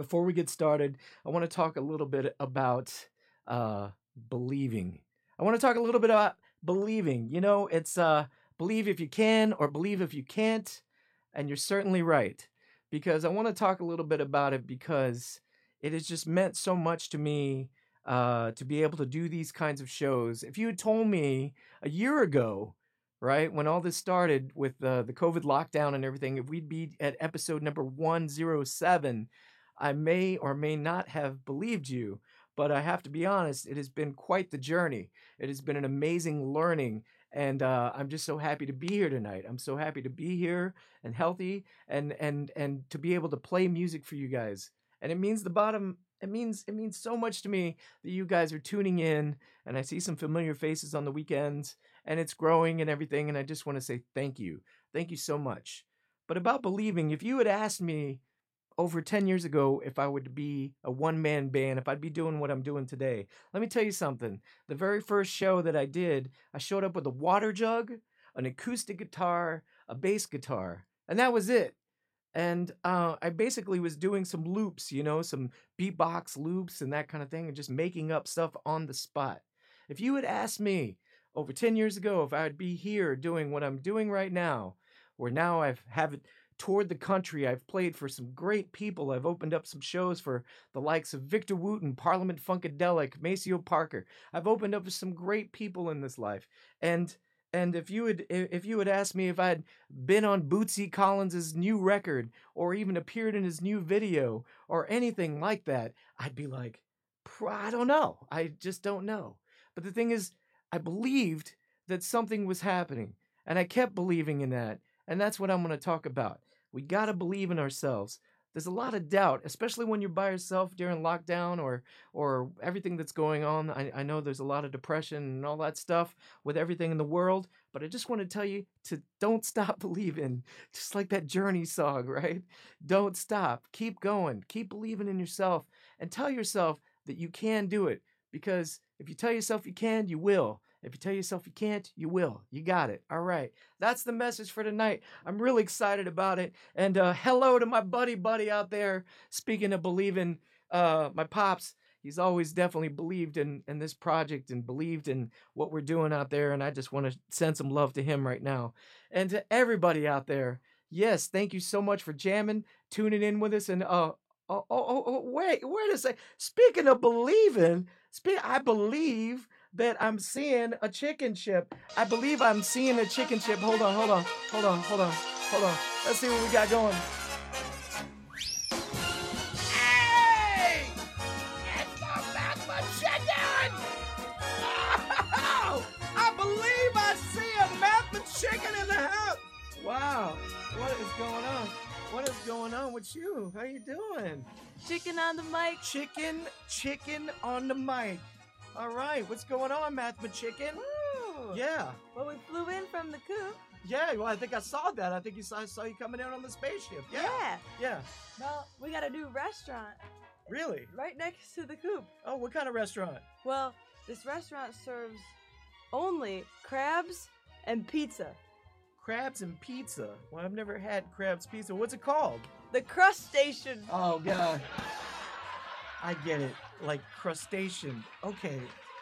before we get started, I want to talk a little bit about uh, believing. I want to talk a little bit about believing. You know, it's uh, believe if you can or believe if you can't. And you're certainly right because I want to talk a little bit about it because it has just meant so much to me uh, to be able to do these kinds of shows. If you had told me a year ago, right, when all this started with uh, the COVID lockdown and everything, if we'd be at episode number 107, I may or may not have believed you. But I have to be honest, it has been quite the journey. It has been an amazing learning. And uh, I'm just so happy to be here tonight. I'm so happy to be here and healthy and, and, and to be able to play music for you guys. And it means the bottom it means it means so much to me that you guys are tuning in and I see some familiar faces on the weekends and it's growing and everything and I just want to say thank you. Thank you so much. But about believing, if you had asked me over 10 years ago if I would be a one man band, if I'd be doing what I'm doing today. Let me tell you something. The very first show that I did, I showed up with a water jug, an acoustic guitar, a bass guitar, and that was it and uh, I basically was doing some loops, you know, some beatbox loops and that kind of thing, and just making up stuff on the spot. If you had asked me over 10 years ago if I'd be here doing what I'm doing right now, where now I've have toured the country, I've played for some great people, I've opened up some shows for the likes of Victor Wooten, Parliament Funkadelic, Maceo Parker. I've opened up for some great people in this life, and and if you had if you had asked me if I'd been on Bootsy Collins's new record or even appeared in his new video or anything like that, I'd be like, I don't know. I just don't know. But the thing is, I believed that something was happening, and I kept believing in that. And that's what I'm going to talk about. We got to believe in ourselves there's a lot of doubt, especially when you're by yourself during lockdown or or everything that's going on. I, I know there's a lot of depression and all that stuff with everything in the world, but I just want to tell you to don't stop believing. Just like that Journey song, right? Don't stop. Keep going. Keep believing in yourself and tell yourself that you can do it. Because if you tell yourself you can, you will. If you tell yourself you can't, you will. You got it. All right. That's the message for tonight. I'm really excited about it. And uh, hello to my buddy, buddy out there. Speaking of believing, uh, my pops, he's always definitely believed in, in this project and believed in what we're doing out there. And I just want to send some love to him right now. And to everybody out there, yes, thank you so much for jamming, tuning in with us. And uh, oh, oh, oh, oh wait, wait a second. Speaking of believing, speak, I believe that I'm seeing a chicken chip. I believe I'm seeing a chicken chip. Hold on, hold on, hold on, hold on, hold on. Let's see what we got going. Hey! It's the chicken! Oh, I believe I see a chicken in the house. Wow, what is going on? What is going on with you? How you doing? Chicken on the mic. Chicken, chicken on the mic. All right, what's going on, Mathma Chicken? Ooh. Yeah. Well, we flew in from the coop. Yeah, well, I think I saw that. I think you saw, I saw you coming in on the spaceship. Yeah. Yeah. Yeah. Well, we got a new restaurant. Really? Right next to the coop. Oh, what kind of restaurant? Well, this restaurant serves only crabs and pizza. Crabs and pizza. Well, I've never had crabs pizza. What's it called? The Crustacean. Oh God. I get it. Like crustacean. Okay.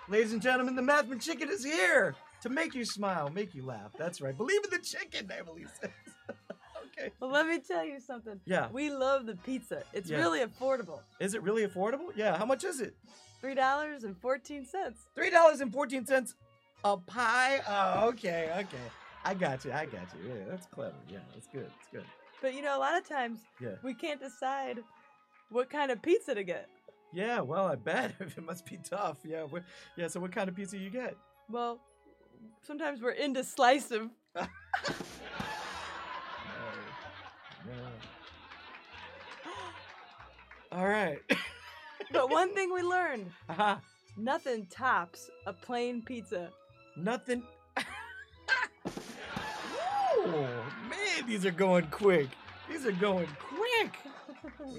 Ladies and gentlemen, the Mathman Chicken is here to make you smile, make you laugh. That's right. Believe in the chicken, Emily says. okay. Well, let me tell you something. Yeah. We love the pizza. It's Yeah. really affordable. Is it really affordable? Yeah. How much is it? Three dollars and fourteen cents. Three dollars and fourteen cents a pie. Oh, okay, okay. I got you. I got you. Yeah, that's clever. Yeah, that's good. It's good. But you know, a lot of times Yeah. we can't decide what kind of pizza to get. Yeah. Well, I bet it must be tough. Yeah. What, yeah. So, what kind of pizza you get? Well, sometimes we're indecisive. Oh, no. All right. But one thing we learned uh nothing tops a plain pizza. Nothing. oh man, these are going quick. These are going quick.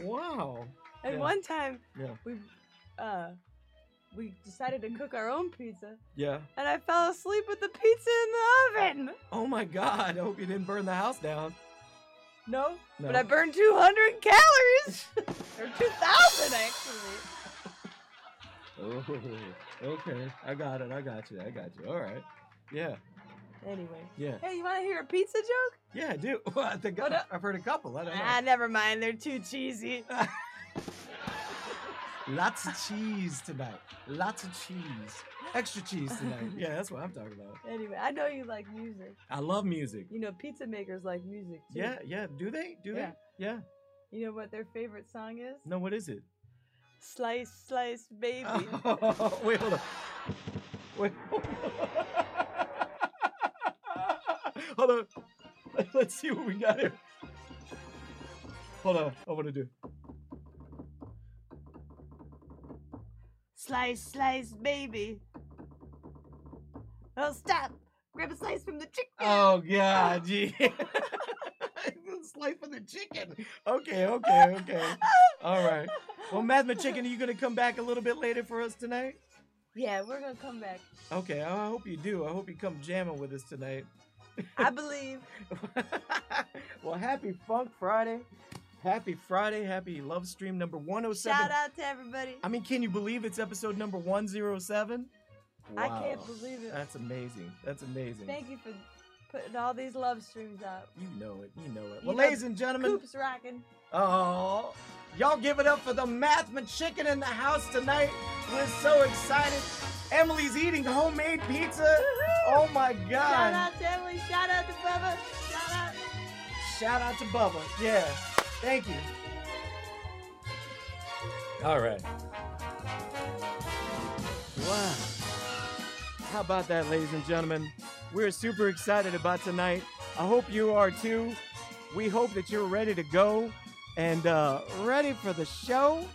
Wow. And Yeah. one time Yeah. we uh we decided to cook our own pizza Yeah. and I fell asleep with the pizza in the oven. Oh my God. I hope you didn't burn the house down. No, No. but I burned 200 calories. or 2,000 actually. Oh, okay. I got it. I got you. I got you. All right. Yeah. Anyway. Yeah. Hey, you want to hear a pizza joke? Yeah, I do. Well, I think I? I've heard a couple. I don't know. Ah, never mind. They're too cheesy. Lots of cheese tonight. Lots of cheese. Extra cheese tonight. Yeah, that's what I'm talking about. Anyway, I know you like music. I love music. You know, pizza makers like music too. Yeah, yeah. Do they? Do Yeah. they? Yeah. You know what their favorite song is? No, what is it? Slice, slice, baby. Oh, wait, hold on. Wait. hold on. Let's see what we got here. Hold on. I want to do. Slice, slice, baby. Oh, stop. Grab a slice from the chicken. Oh God, gee. Slice from the chicken. Okay, okay, okay. All right. Well, Mathma Chicken, are you gonna come back a little bit later for us tonight? Yeah, we're going to come back. Okay, I hope you do. I hope you come jamming with us tonight. I believe. well, happy Funk Friday. Happy Friday. Happy Love Stream number 107. Shout out to everybody. I mean, can you believe it's episode number 107? I can't believe it. That's amazing. That's amazing. Thank you for putting all these love streams out. You know it. You know it. You Well, know, ladies and gentlemen, Coops rocking. Oh, y'all give it up for the Mathma Chicken in the house tonight. We're so excited. Emily's eating homemade pizza. Oh my God. Shout out to Emily. Shout out to Bubba. Shout out. Shout out to Bubba. Yeah. Thank you. All right. Wow. How about that, ladies and gentlemen? We're super excited about tonight. I hope you are too. We hope that you're ready to go and uh, ready for the show.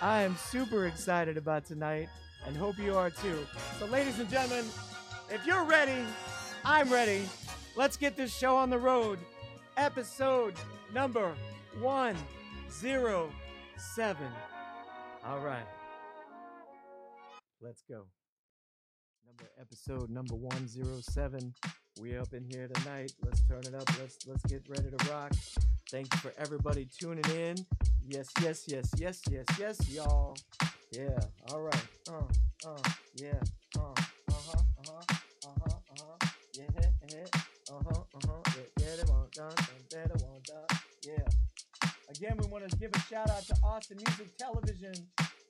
I am super excited about tonight and hope you are too. So, ladies and gentlemen, if you're ready, I'm ready. Let's get this show on the road. Episode number 107. All right. Let's go. Number episode number 107. We up in here tonight. Let's turn it up. Let's let's get ready to rock. Thank you for everybody tuning in. Yes, yes, yes, yes, yes, yes, y'all. Yeah. All right. Uh, uh, yeah. Uh, uh-huh, uh-huh, uh-huh, uh-huh. Yeah. Uh-huh, uh-huh. Yeah, yeah, they want. Again, we want to give a shout out to Austin Music Television.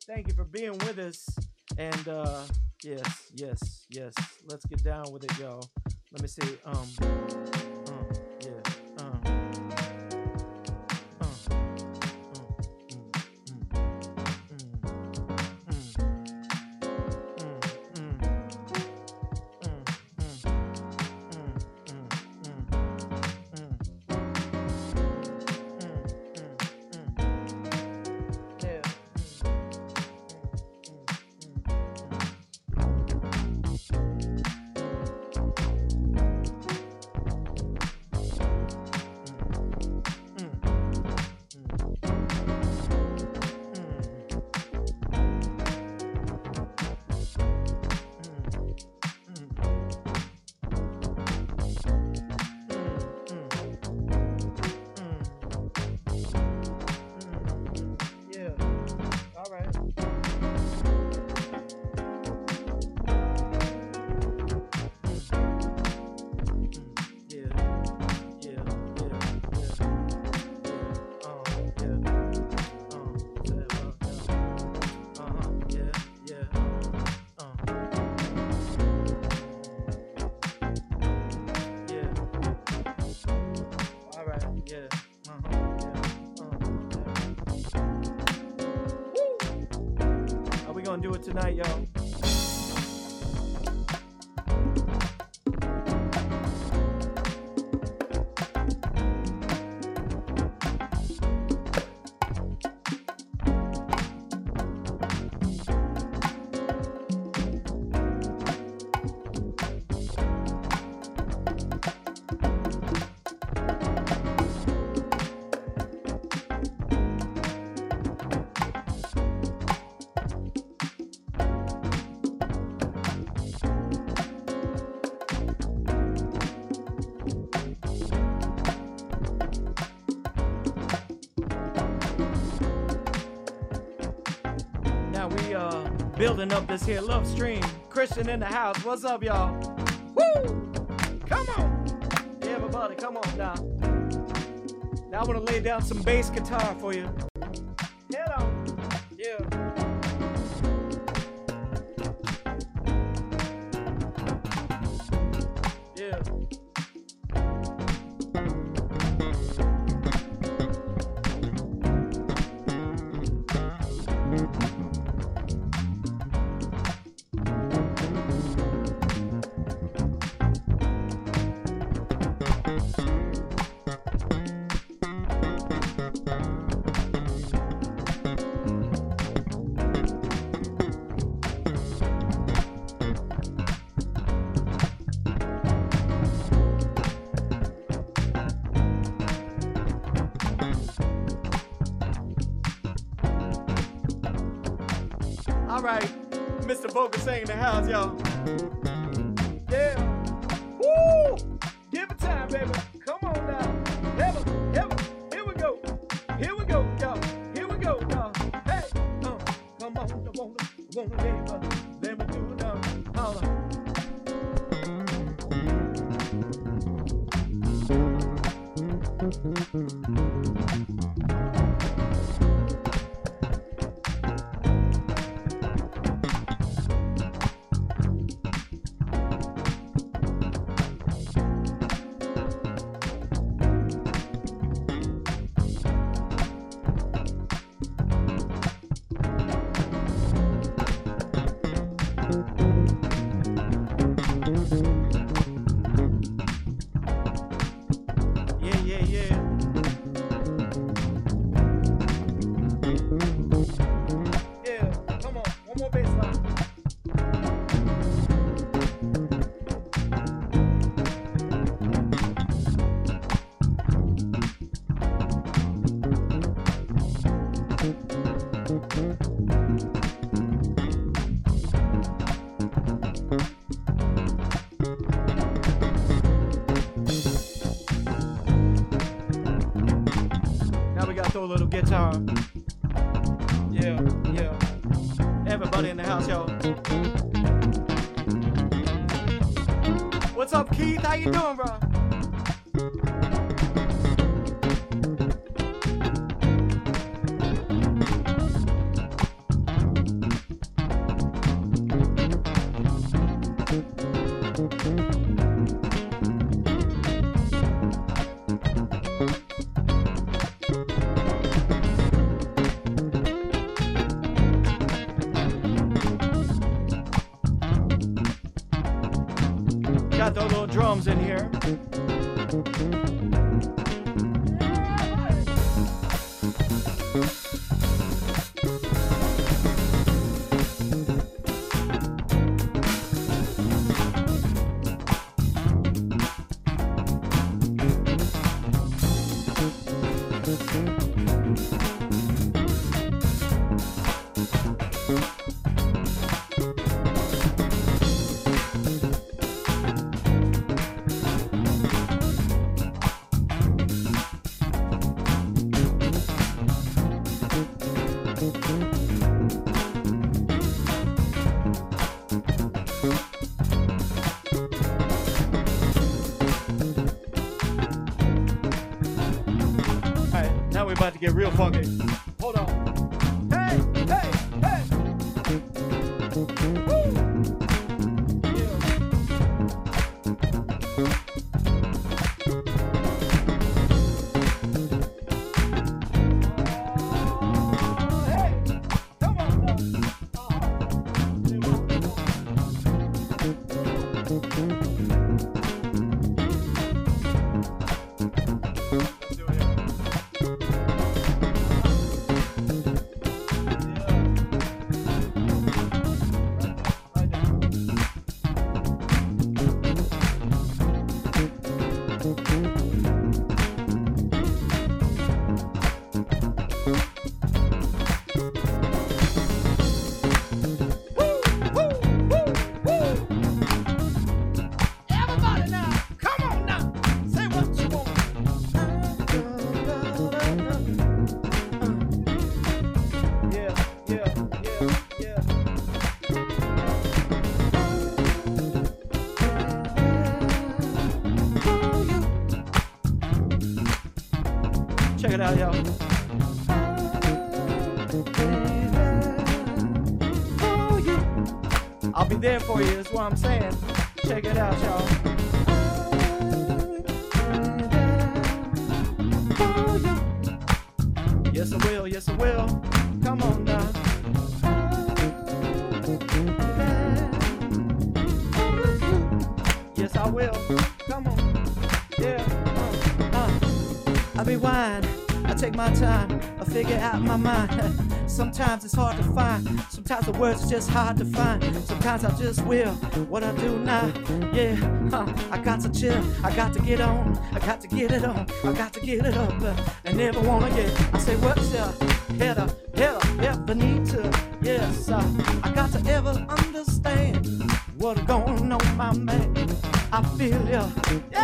Thank you for being with us. And uh yes, yes, yes. Let's get down with it, y'all. Let me see. Um uh, yeah. It tonight, y'all? Building up this here love stream. Christian in the house. What's up, y'all? Woo! Come on. Everybody, come on now. Now I want to lay down some bass guitar for you. All right, Mr. Vocal saying in the house, y'all. Yeah. Woo! Give it time, baby. Come on now. Never, never. Here we go. Here we go, y'all. Here we go, y'all. Hey, uh, come on, I wanna, wanna, baby. Let me do it now. Holla. Yeah, guitar. Yeah, yeah. Everybody in the house, y'all. What's up, Keith? How you doing, bro? Sometimes it's hard to find. Sometimes the words are just hard to find. Sometimes I just will what I do now. Yeah, I got to chill. I got to get on. I got to get it on. I got to get it up. Uh, I never wanna get. I say what's up? Head up, ever need to. Yes, uh, I got to ever understand what's going on, my man. I feel ya, yeah.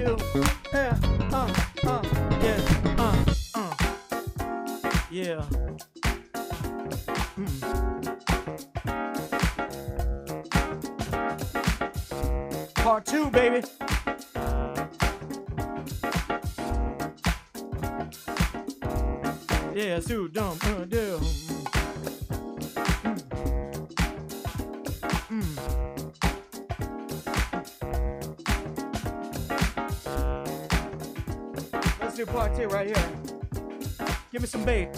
Yeah. Uh, uh. Uh, uh. Yeah. Mm. Part two, baby. Yeah, so dumb, uh, do. Right here. Give me some bait.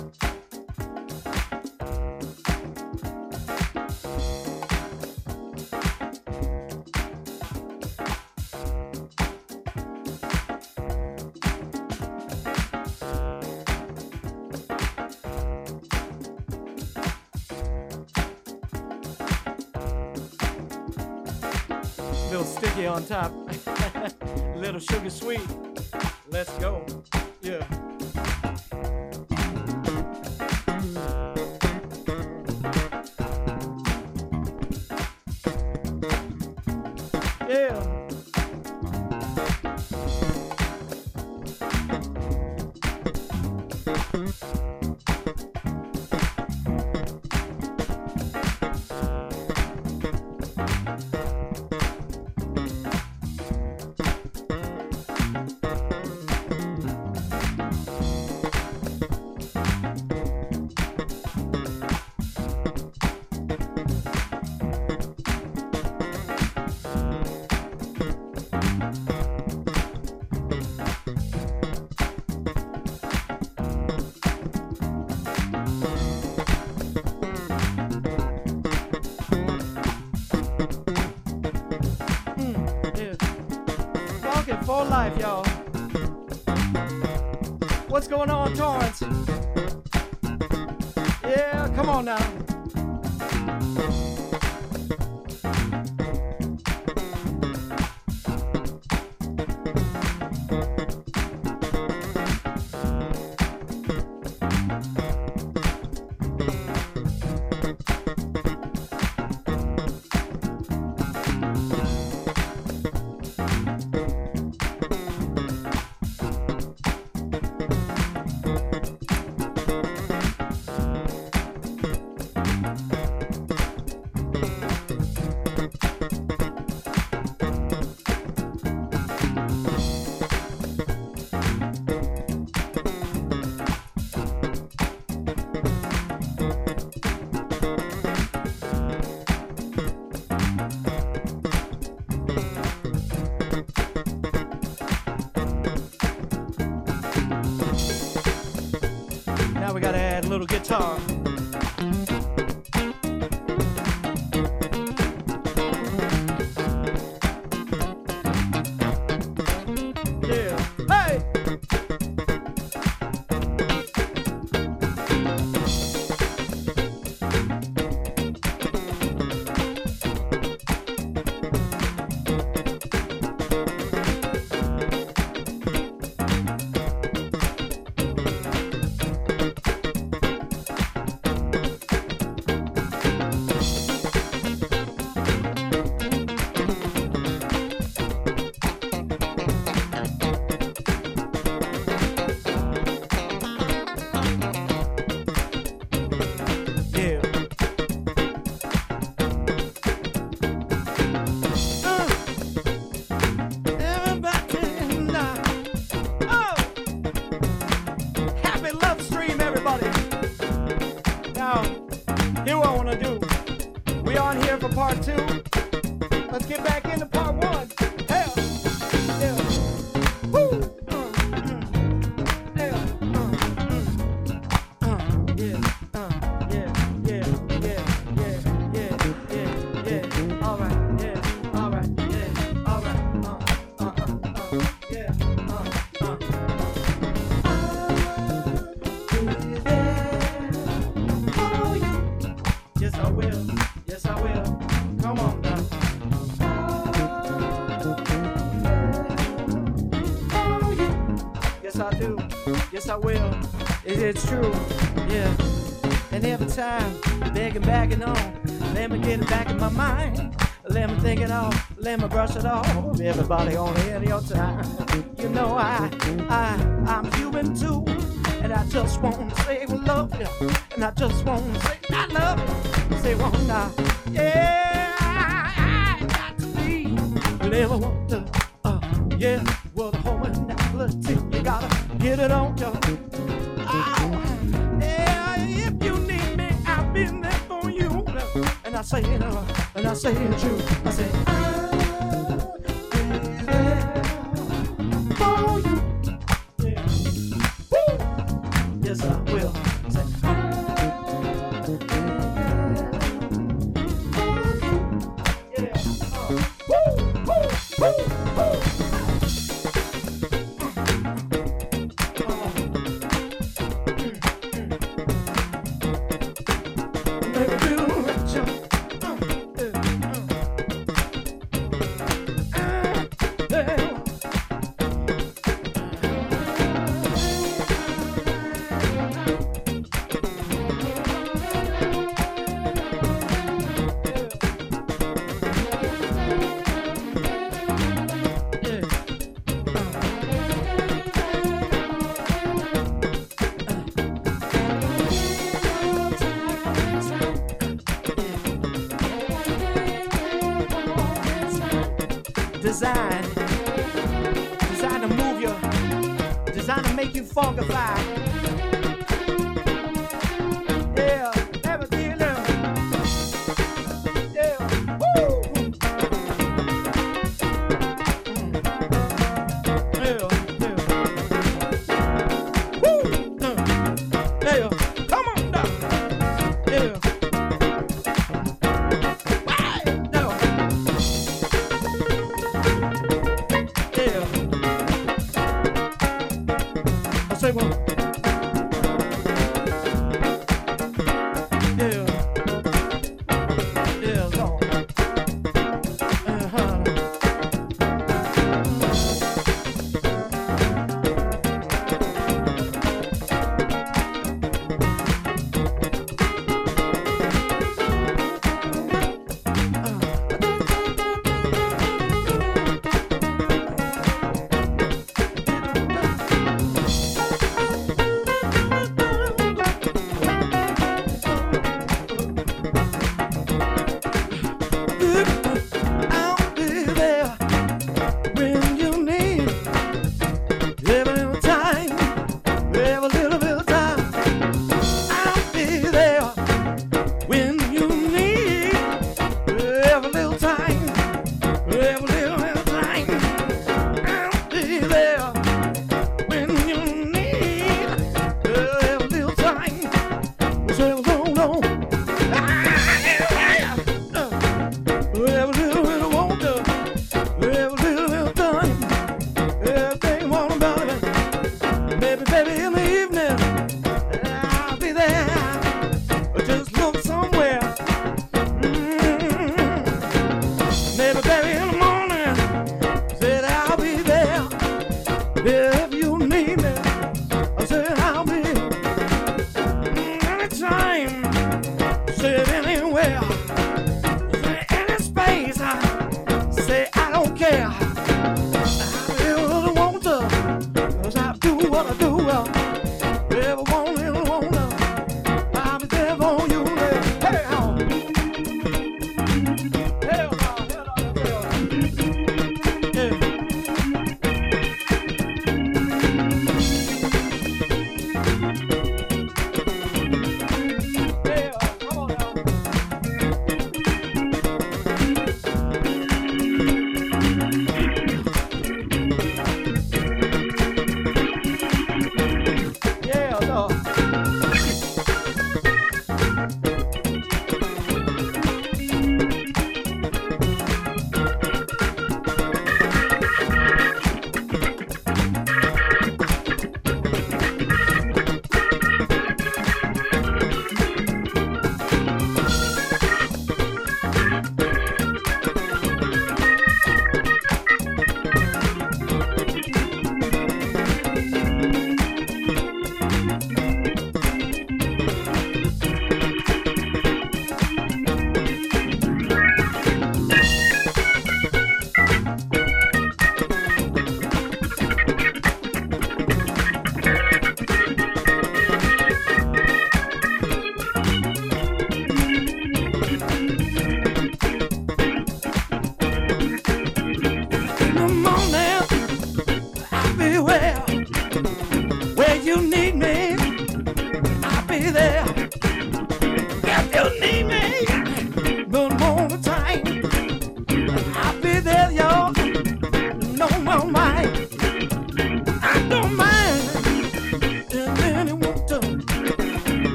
Life, y'all. What's going on, Torrance? Yeah, come on now. them, a brush at off. Everybody on here your time. You know I, I, I'm human too, and I just wanna say we love you, and I just wanna say I love you. Say one night, yeah, I, I got to be, live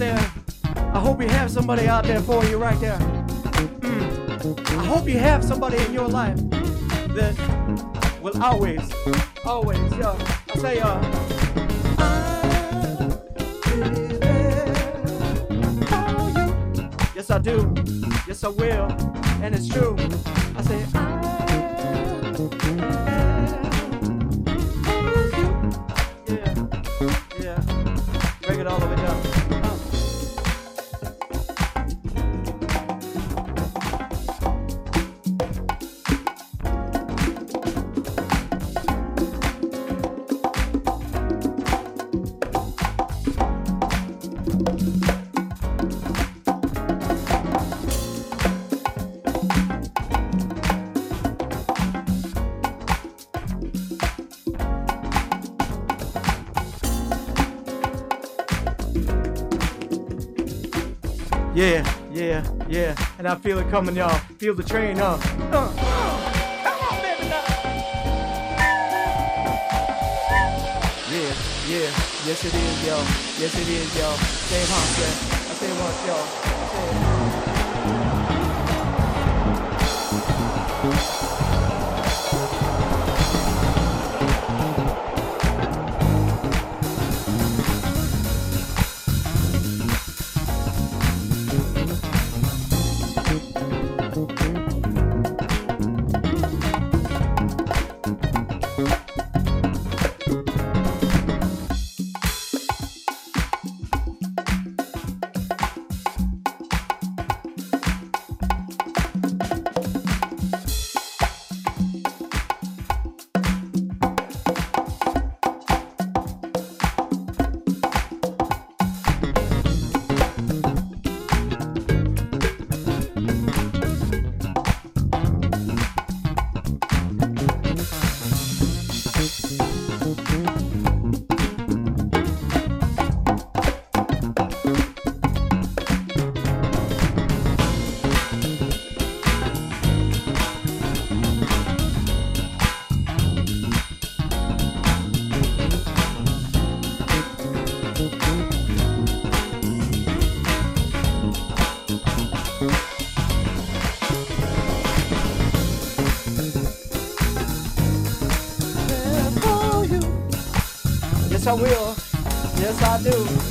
there. I hope you have somebody out there for you right there. Hmm. I hope you have somebody in your life that will always, always, yeah, I say, uh, Yes, I do. Yes, I will. And it's true. I say, I. And I feel it coming, y'all. Feel the train, huh? Uh, come on, baby, now. Yeah, yeah, yes it is, y'all. Yes it is, y'all. Same hot, yeah. I say once, y'all. I will. Yes, I do.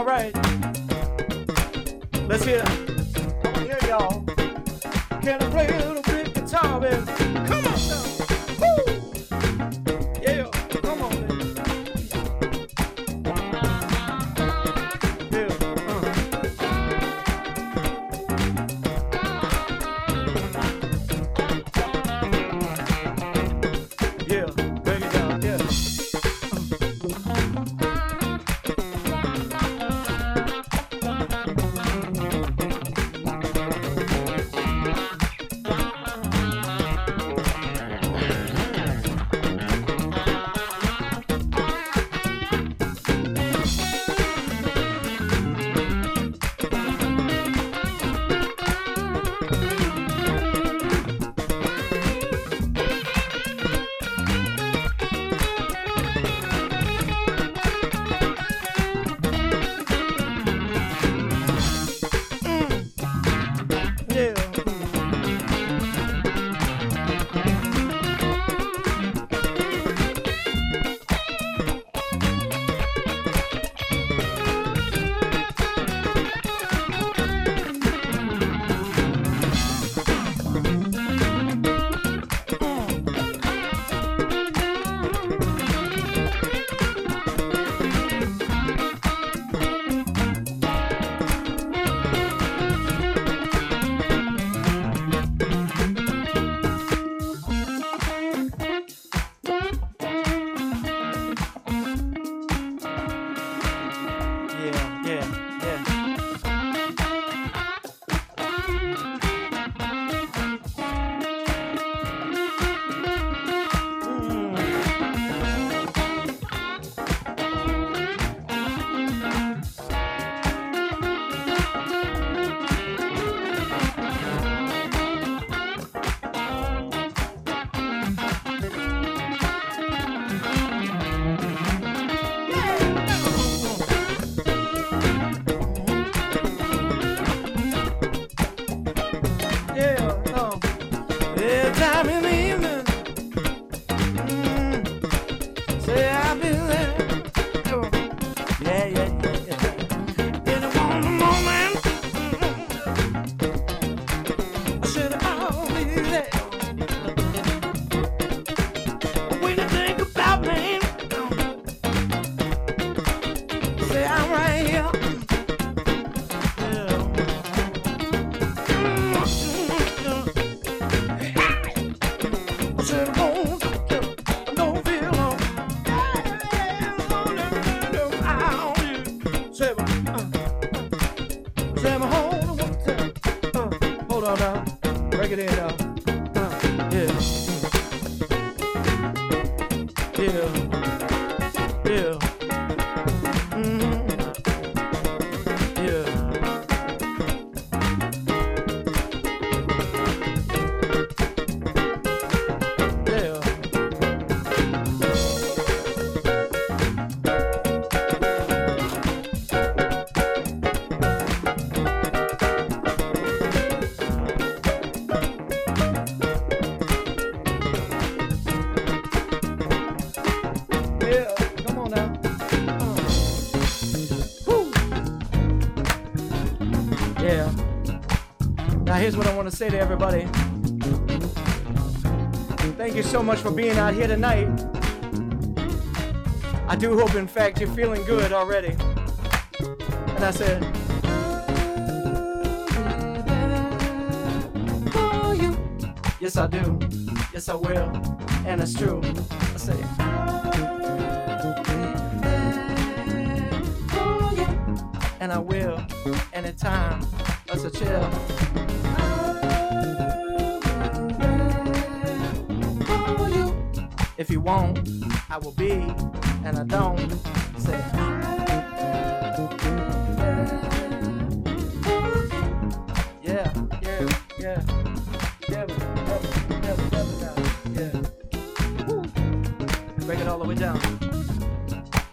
alright. Here's what I want to say to everybody. Thank you so much for being out here tonight. I do hope, in fact, you're feeling good already. And I said, Yes, I do. Yes, I will. And it's true. I say, And I will. Anytime. That's a chill. If you won't, I will be. And I don't. Say, yeah, yeah, yeah. Yeah. Break it all the way down.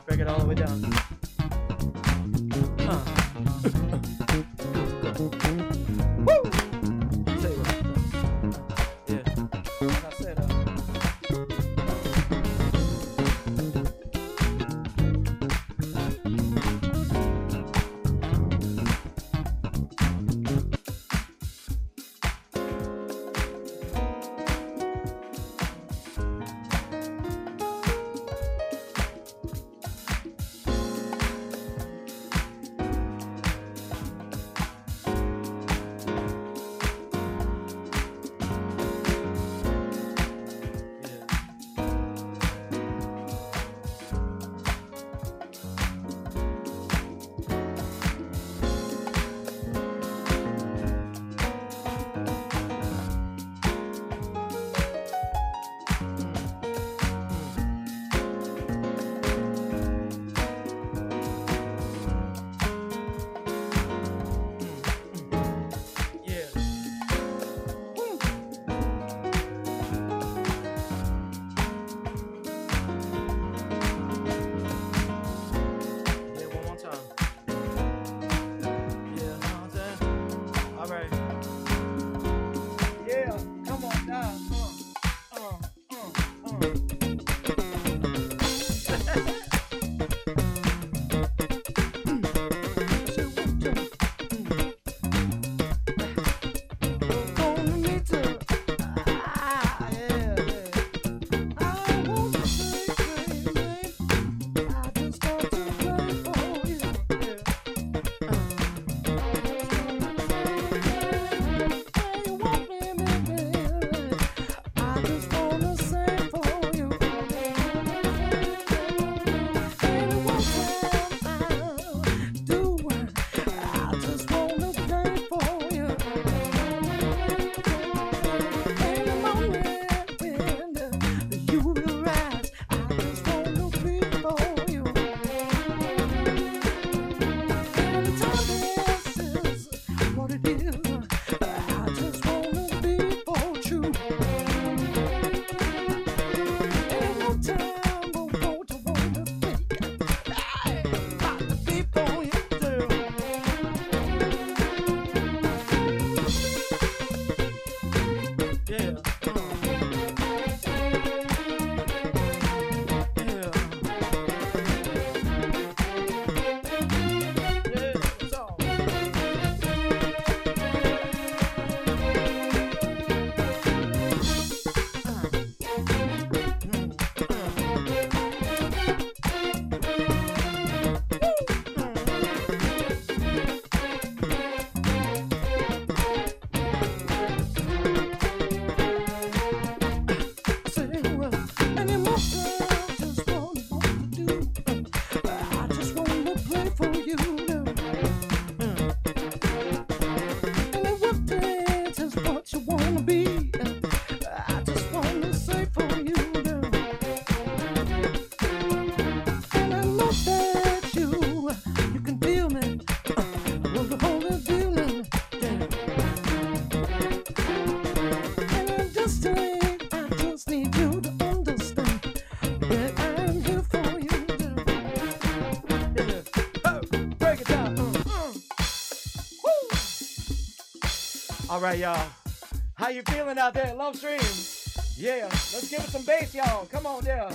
Break it all the way down. All right, y'all. How you feeling out there, Love Stream? Yeah, let's give it some bass, y'all. Come on, there.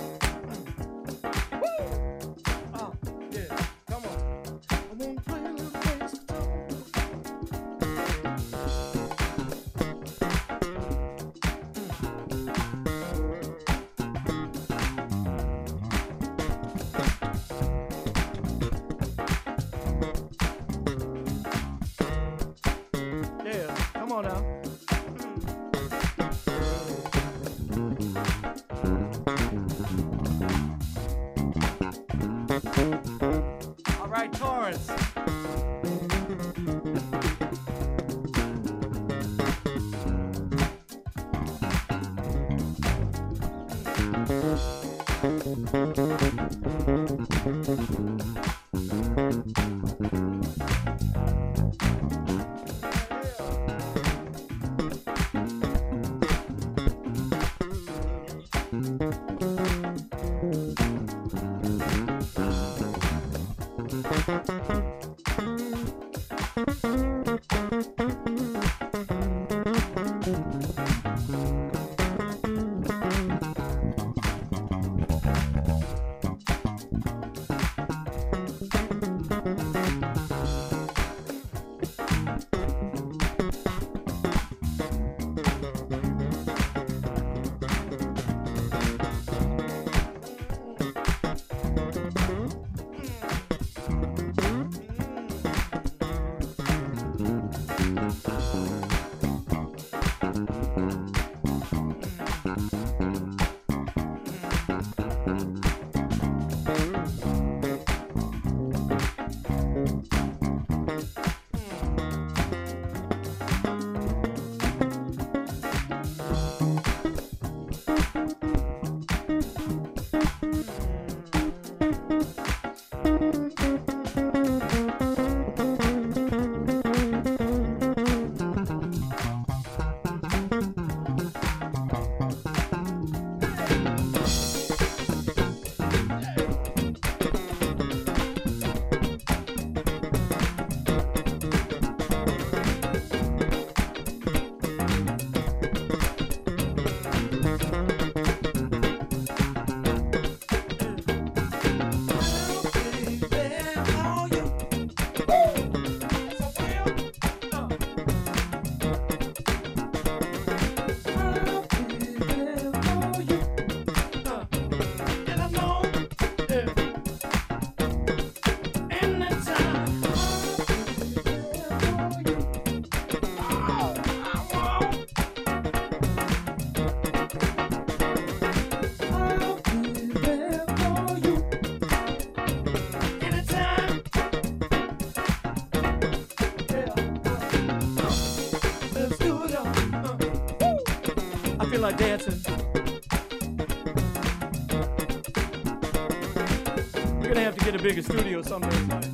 dancing. We're gonna have to get a bigger studio someday.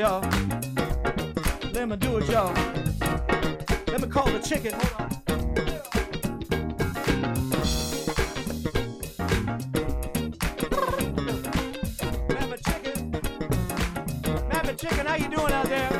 y'all. Let me do it, y'all. Let me call the chicken. Hold on. Chicken, how you doing out there?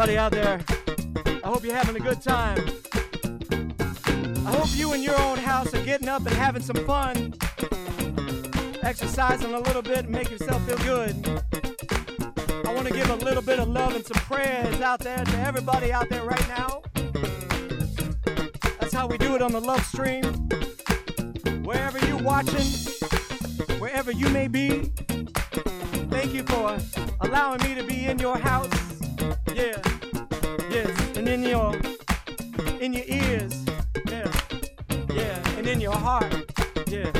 Everybody out there. I hope you're having a good time. I hope you in your own house are getting up and having some fun, exercising a little bit and make yourself feel good. I want to give a little bit of love and some prayers out there to everybody out there right now. That's how we do it on the love stream. Wherever you're watching, wherever you may be, thank you for allowing me to be in your house. Yeah, yes, and in your in your ears. Yeah, yeah, and in your heart. Yeah,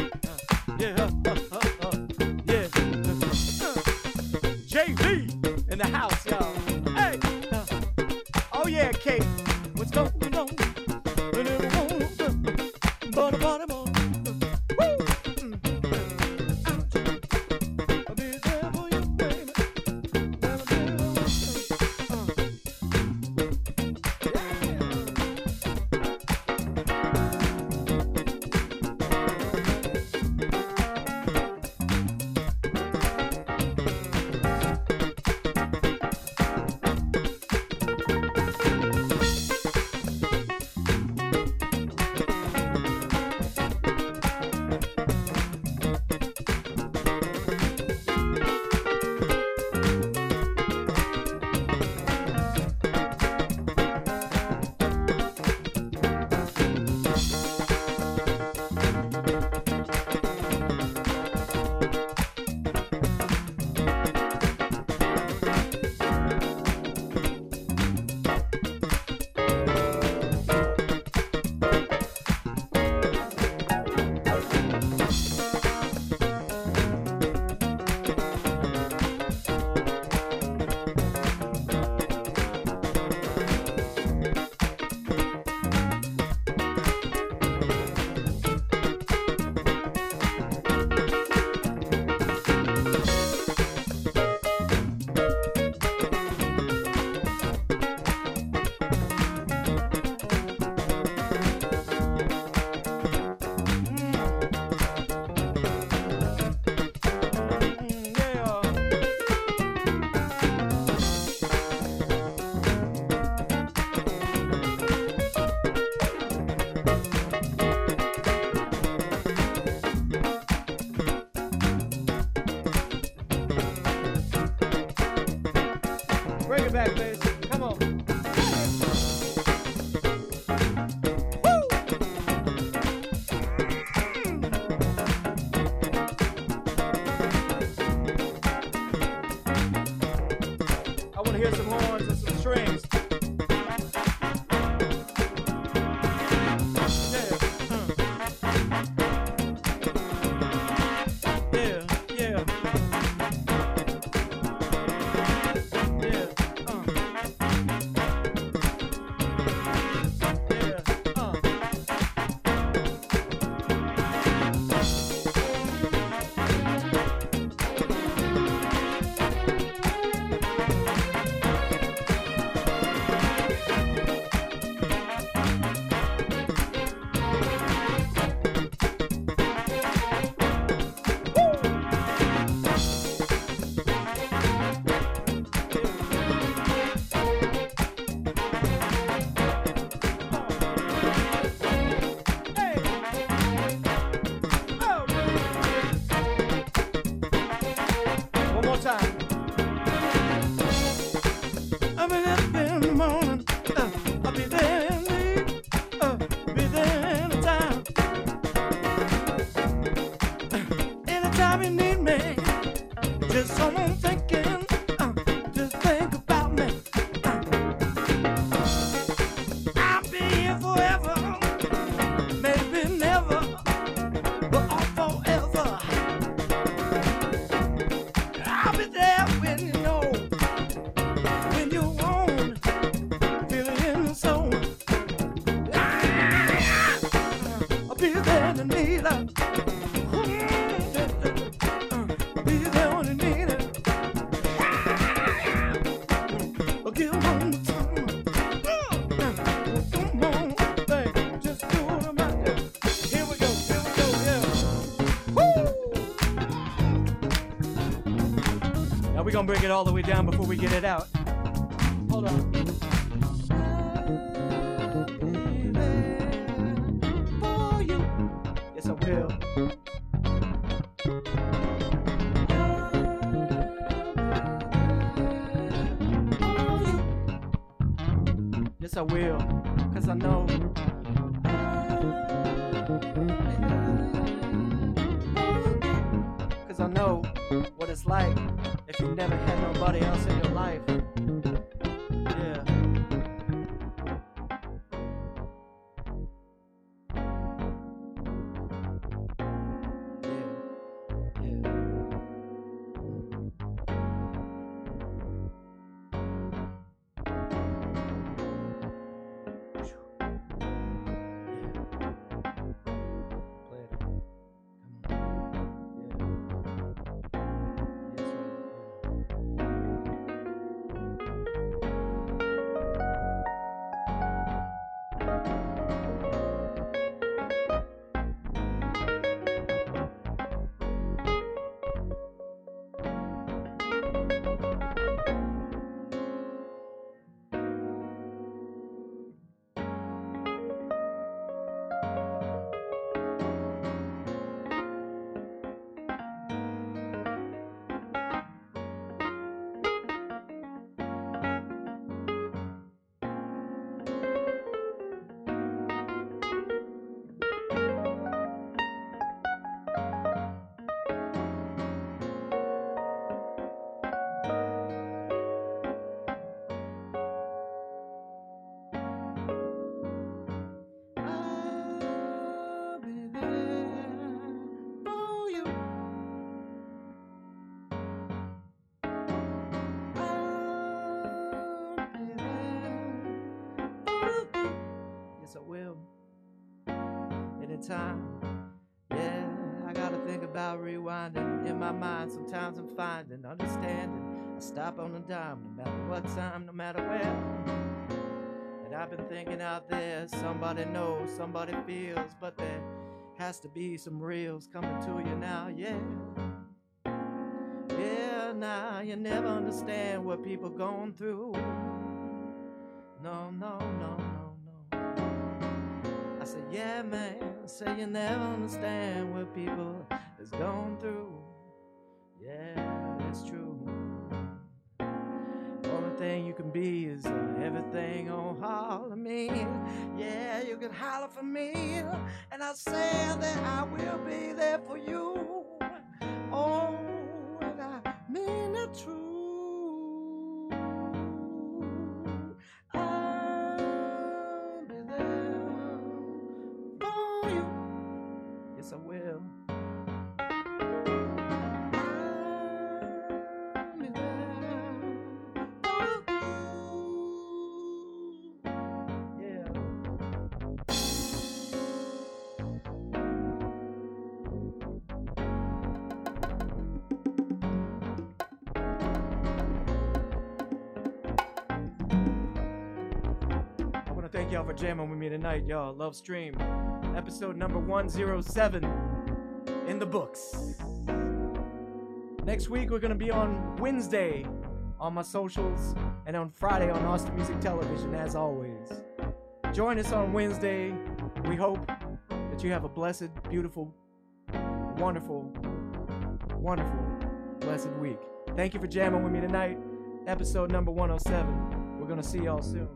bring it all the way down before we get it out. Hold on. Yes, I will. Yes, I will, cause I know. Cause I know what it's like never had nobody else in your life. Anytime. Yeah, I gotta think about rewinding in my mind. Sometimes I'm finding understanding. I stop on a dime, no matter what time, no matter where. And I've been thinking out there, somebody knows, somebody feels, but there has to be some reals coming to you now, yeah. Yeah, now you never understand what people going through. No, no, said, yeah, man. I say you never understand what people is going through. Yeah, that's true. Only thing you can be is uh, everything on holler me. Yeah, you can holler for me, and I'll say that I will be there for you. Oh, and I mean it true. Jamming with me tonight, y'all. Love Stream, episode number 107 in the books. Next week, we're going to be on Wednesday on my socials and on Friday on Austin Music Television, as always. Join us on Wednesday. We hope that you have a blessed, beautiful, wonderful, wonderful, blessed week. Thank you for jamming with me tonight. Episode number 107. We're going to see y'all soon.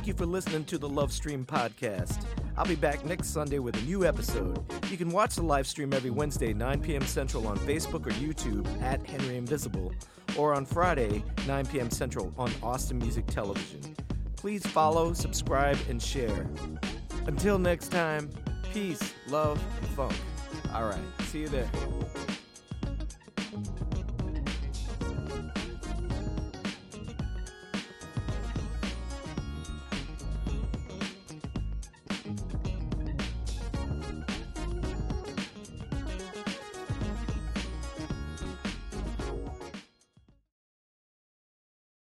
Thank you for listening to the Love Stream podcast. I'll be back next Sunday with a new episode. You can watch the live stream every Wednesday, 9 p.m. Central on Facebook or YouTube at Henry Invisible, or on Friday, 9 p.m. Central on Austin Music Television. Please follow, subscribe, and share. Until next time, peace, love, and funk. All right, see you there.